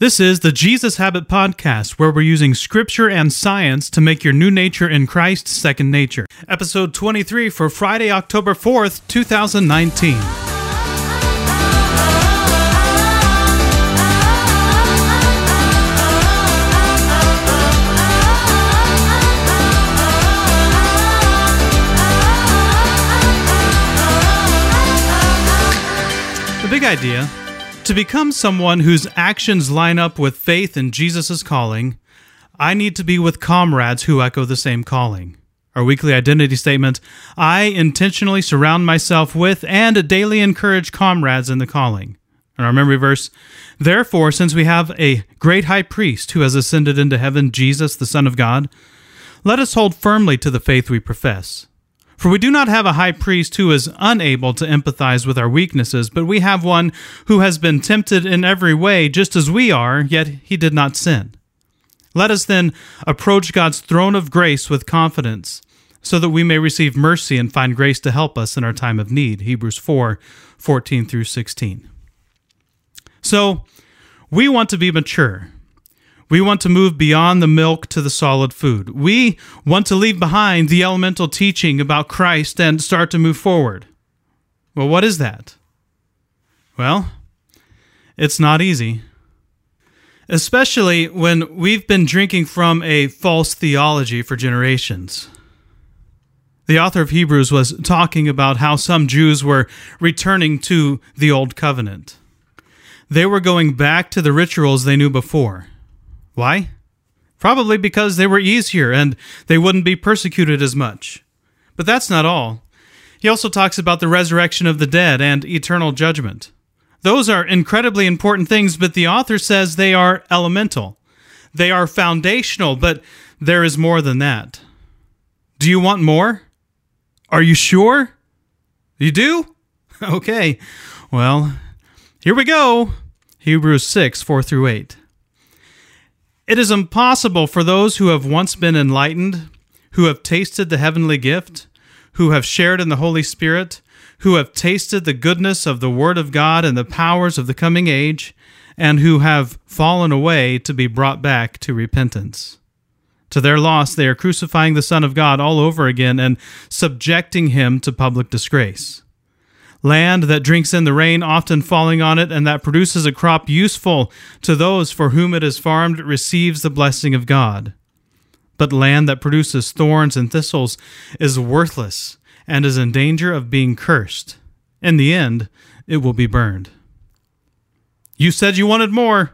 This is the Jesus Habit Podcast, where we're using scripture and science to make your new nature in Christ second nature. Episode 23 for Friday, October 4th, 2019. The big idea to become someone whose actions line up with faith in Jesus' calling, I need to be with comrades who echo the same calling. Our weekly identity statement I intentionally surround myself with and daily encourage comrades in the calling. And our memory verse Therefore, since we have a great high priest who has ascended into heaven, Jesus, the Son of God, let us hold firmly to the faith we profess. For we do not have a high priest who is unable to empathize with our weaknesses, but we have one who has been tempted in every way, just as we are, yet he did not sin. Let us then approach God's throne of grace with confidence, so that we may receive mercy and find grace to help us in our time of need. Hebrews 4 14 through 16. So, we want to be mature. We want to move beyond the milk to the solid food. We want to leave behind the elemental teaching about Christ and start to move forward. Well, what is that? Well, it's not easy. Especially when we've been drinking from a false theology for generations. The author of Hebrews was talking about how some Jews were returning to the Old Covenant. They were going back to the rituals they knew before. Why? Probably because they were easier and they wouldn't be persecuted as much. But that's not all. He also talks about the resurrection of the dead and eternal judgment. Those are incredibly important things, but the author says they are elemental. They are foundational, but there is more than that. Do you want more? Are you sure? You do? Okay. Well, here we go. Hebrews 6, 4 through 8. It is impossible for those who have once been enlightened, who have tasted the heavenly gift, who have shared in the Holy Spirit, who have tasted the goodness of the Word of God and the powers of the coming age, and who have fallen away to be brought back to repentance. To their loss, they are crucifying the Son of God all over again and subjecting him to public disgrace land that drinks in the rain, often falling on it, and that produces a crop useful to those for whom it is farmed, receives the blessing of God. But land that produces thorns and thistles is worthless and is in danger of being cursed. In the end, it will be burned. You said you wanted more.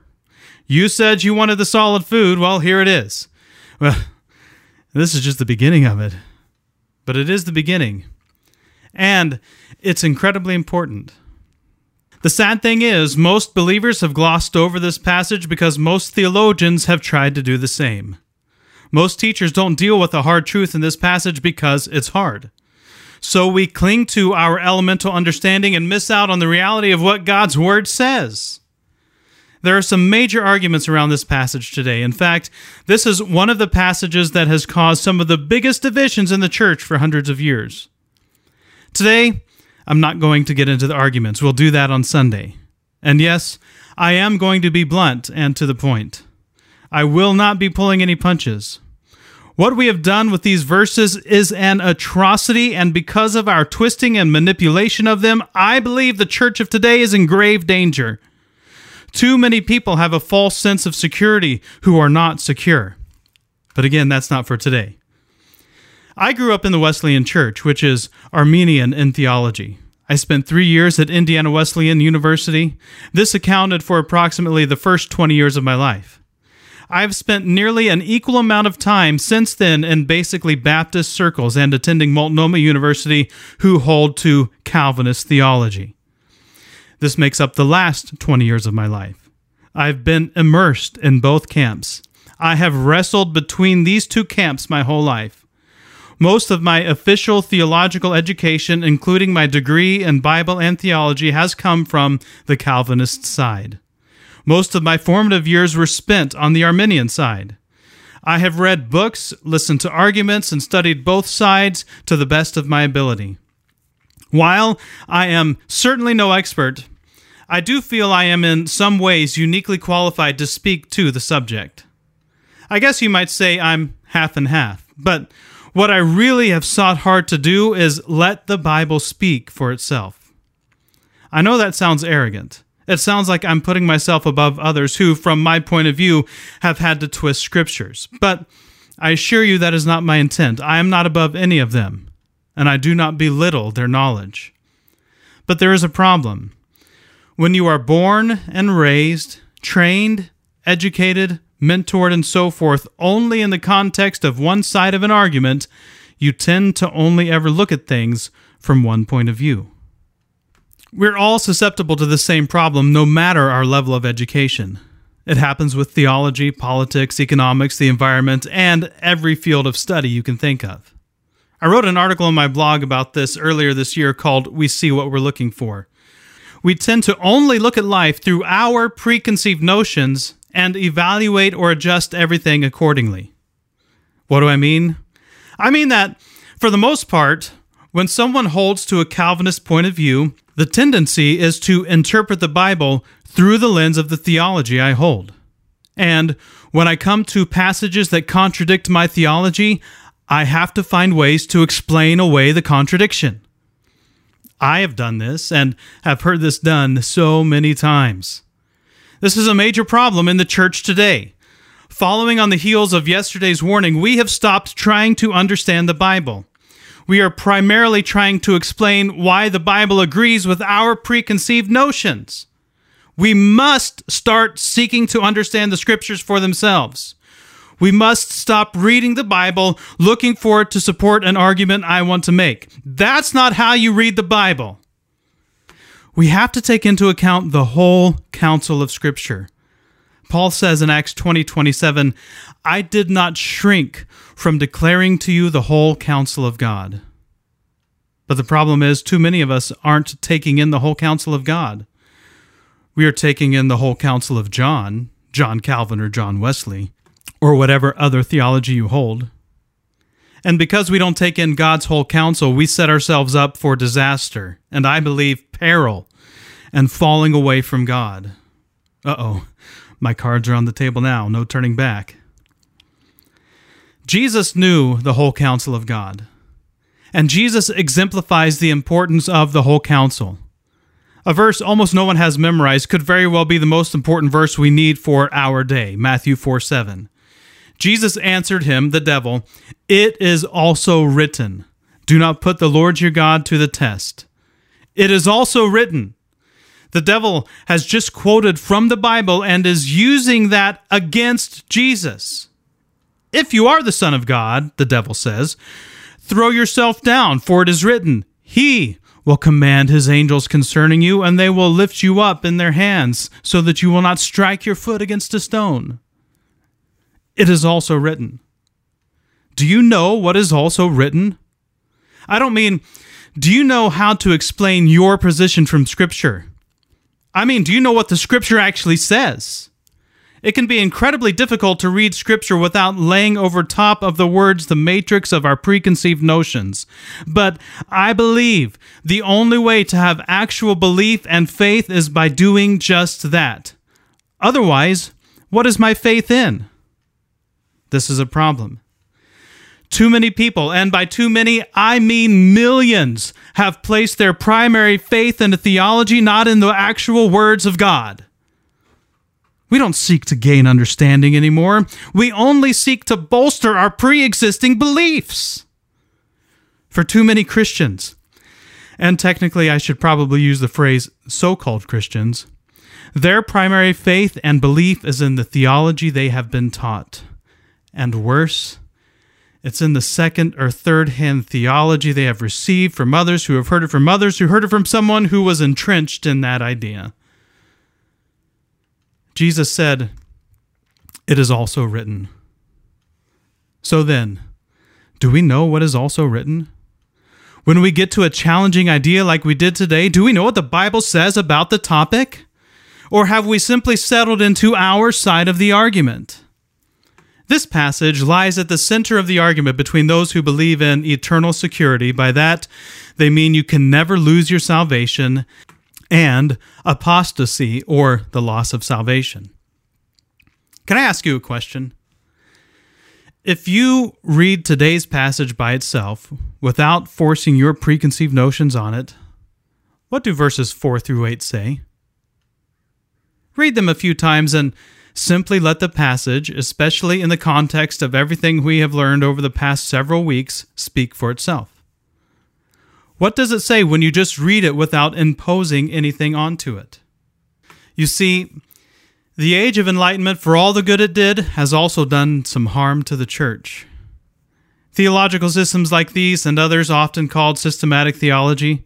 You said you wanted the solid food. Well, here it is. Well, this is just the beginning of it. But it is the beginning. And it's incredibly important. The sad thing is, most believers have glossed over this passage because most theologians have tried to do the same. Most teachers don't deal with the hard truth in this passage because it's hard. So we cling to our elemental understanding and miss out on the reality of what God's Word says. There are some major arguments around this passage today. In fact, this is one of the passages that has caused some of the biggest divisions in the church for hundreds of years. Today, I'm not going to get into the arguments. We'll do that on Sunday. And yes, I am going to be blunt and to the point. I will not be pulling any punches. What we have done with these verses is an atrocity, and because of our twisting and manipulation of them, I believe the church of today is in grave danger. Too many people have a false sense of security who are not secure. But again, that's not for today. I grew up in the Wesleyan Church, which is Arminian in theology. I spent three years at Indiana Wesleyan University. This accounted for approximately the first 20 years of my life. I've spent nearly an equal amount of time since then in basically Baptist circles and attending Multnomah University, who hold to Calvinist theology. This makes up the last 20 years of my life. I've been immersed in both camps. I have wrestled between these two camps my whole life. Most of my official theological education, including my degree in Bible and theology, has come from the Calvinist side. Most of my formative years were spent on the Arminian side. I have read books, listened to arguments, and studied both sides to the best of my ability. While I am certainly no expert, I do feel I am in some ways uniquely qualified to speak to the subject. I guess you might say I'm half and half, but what I really have sought hard to do is let the Bible speak for itself. I know that sounds arrogant. It sounds like I'm putting myself above others who, from my point of view, have had to twist scriptures. But I assure you that is not my intent. I am not above any of them, and I do not belittle their knowledge. But there is a problem. When you are born and raised, trained, educated, mentored, and so forth only in the context of one side of an argument, you tend to only ever look at things from one point of view. We're all susceptible to the same problem no matter our level of education. It happens with theology, politics, economics, the environment, and every field of study you can think of. I wrote an article on my blog about this earlier this year called We See What We're Looking For we tend to only look at life through our preconceived notions and evaluate or adjust everything accordingly. What do I mean? I mean that, for the most part, when someone holds to a Calvinist point of view, the tendency is to interpret the Bible through the lens of the theology I hold. And when I come to passages that contradict my theology, I have to find ways to explain away the contradiction. I have done this and have heard this done so many times. This is a major problem in the church today. Following on the heels of yesterday's warning, we have stopped trying to understand the Bible. We are primarily trying to explain why the Bible agrees with our preconceived notions. We must start seeking to understand the scriptures for themselves. We must stop reading the Bible looking for it to support an argument I want to make. That's not how you read the Bible. We have to take into account the whole counsel of Scripture. Paul says in Acts 20 27, I did not shrink from declaring to you the whole counsel of God. But the problem is, too many of us aren't taking in the whole counsel of God. We are taking in the whole counsel of John, John Calvin or John Wesley or whatever other theology you hold. And because we don't take in God's whole counsel, we set ourselves up for disaster, and I believe peril, and falling away from God. Uh oh, my cards are on the table now, no turning back. Jesus knew the whole counsel of God, and Jesus exemplifies the importance of the whole counsel. A verse almost no one has memorized could very well be the most important verse we need for our day Matthew 4 7. Jesus answered him, the devil, It is also written, Do not put the Lord your God to the test. It is also written. The devil has just quoted from the Bible and is using that against Jesus. If you are the Son of God, the devil says, throw yourself down, for it is written, He will command his angels concerning you, and they will lift you up in their hands, so that you will not strike your foot against a stone it is also written. Do you know what is also written? I don't mean, do you know how to explain your position from Scripture? I mean, do you know what the Scripture actually says? It can be incredibly difficult to read Scripture without laying over top of the words the matrix of our preconceived notions. But I believe the only way to have actual belief and faith is by doing just that. Otherwise, what is my faith in? This is a problem. Too many people, and by too many, I mean millions, have placed their primary faith in a theology not in the actual words of God. We don't seek to gain understanding anymore. We only seek to bolster our pre existing beliefs. For too many Christians, and technically I should probably use the phrase so called Christians, their primary faith and belief is in the theology they have been taught and worse. It's in the second or third hand theology they have received from others who have heard it from others who heard it from someone who was entrenched in that idea. Jesus said, It is also written. So then, do we know what is also written? When we get to a challenging idea like we did today, do we know what the Bible says about the topic? Or have we simply settled into our side of the argument? This passage lies at the center of the argument between those who believe in eternal security. By that, they mean you can never lose your salvation, and apostasy or the loss of salvation. Can I ask you a question? If you read today's passage by itself without forcing your preconceived notions on it, what do verses 4 through 8 say? Read them a few times and simply let the passage, especially in the context of everything we have learned over the past several weeks, speak for itself. What does it say when you just read it without imposing anything onto it? You see, the age of enlightenment, for all the good it did, has also done some harm to the church. Theological systems like these and others, often called systematic theology,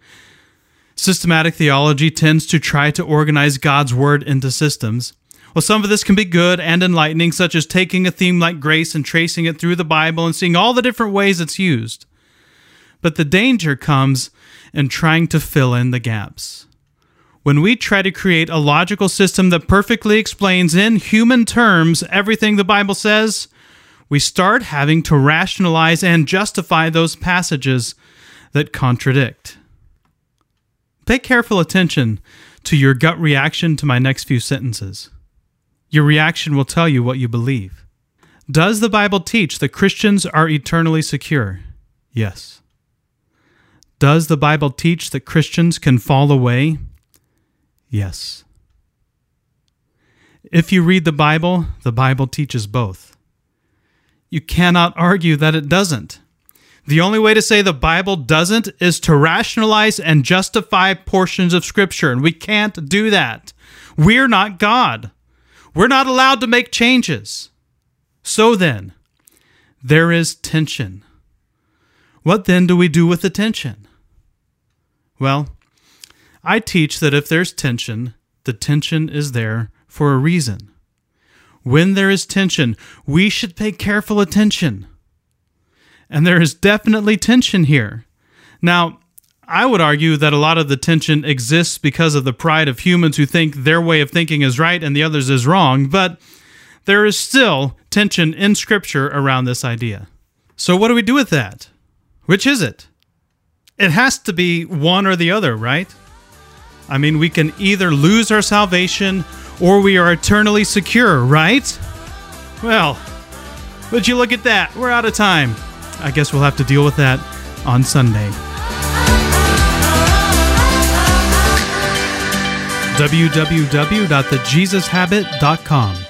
systematic theology tends to try to organize God's word into systems. Well, some of this can be good and enlightening, such as taking a theme like grace and tracing it through the Bible and seeing all the different ways it's used. But the danger comes in trying to fill in the gaps. When we try to create a logical system that perfectly explains in human terms everything the Bible says, we start having to rationalize and justify those passages that contradict. Pay careful attention to your gut reaction to my next few sentences. Your reaction will tell you what you believe. Does the Bible teach that Christians are eternally secure? Yes. Does the Bible teach that Christians can fall away? Yes. If you read the Bible, the Bible teaches both. You cannot argue that it doesn't. The only way to say the Bible doesn't is to rationalize and justify portions of Scripture, and we can't do that. We're not God. We're not allowed to make changes. So then, there is tension. What then do we do with the tension? Well, I teach that if there's tension, the tension is there for a reason. When there is tension, we should pay careful attention. And there is definitely tension here. Now, I would argue that a lot of the tension exists because of the pride of humans who think their way of thinking is right and the others is wrong, but there is still tension in Scripture around this idea. So, what do we do with that? Which is it? it has to be one or the other, right? I mean, we can either lose our salvation or we are eternally secure, right? Well, would you look at that? We're out of time. I guess we'll have to deal with that on Sunday. www.thejesushabit.com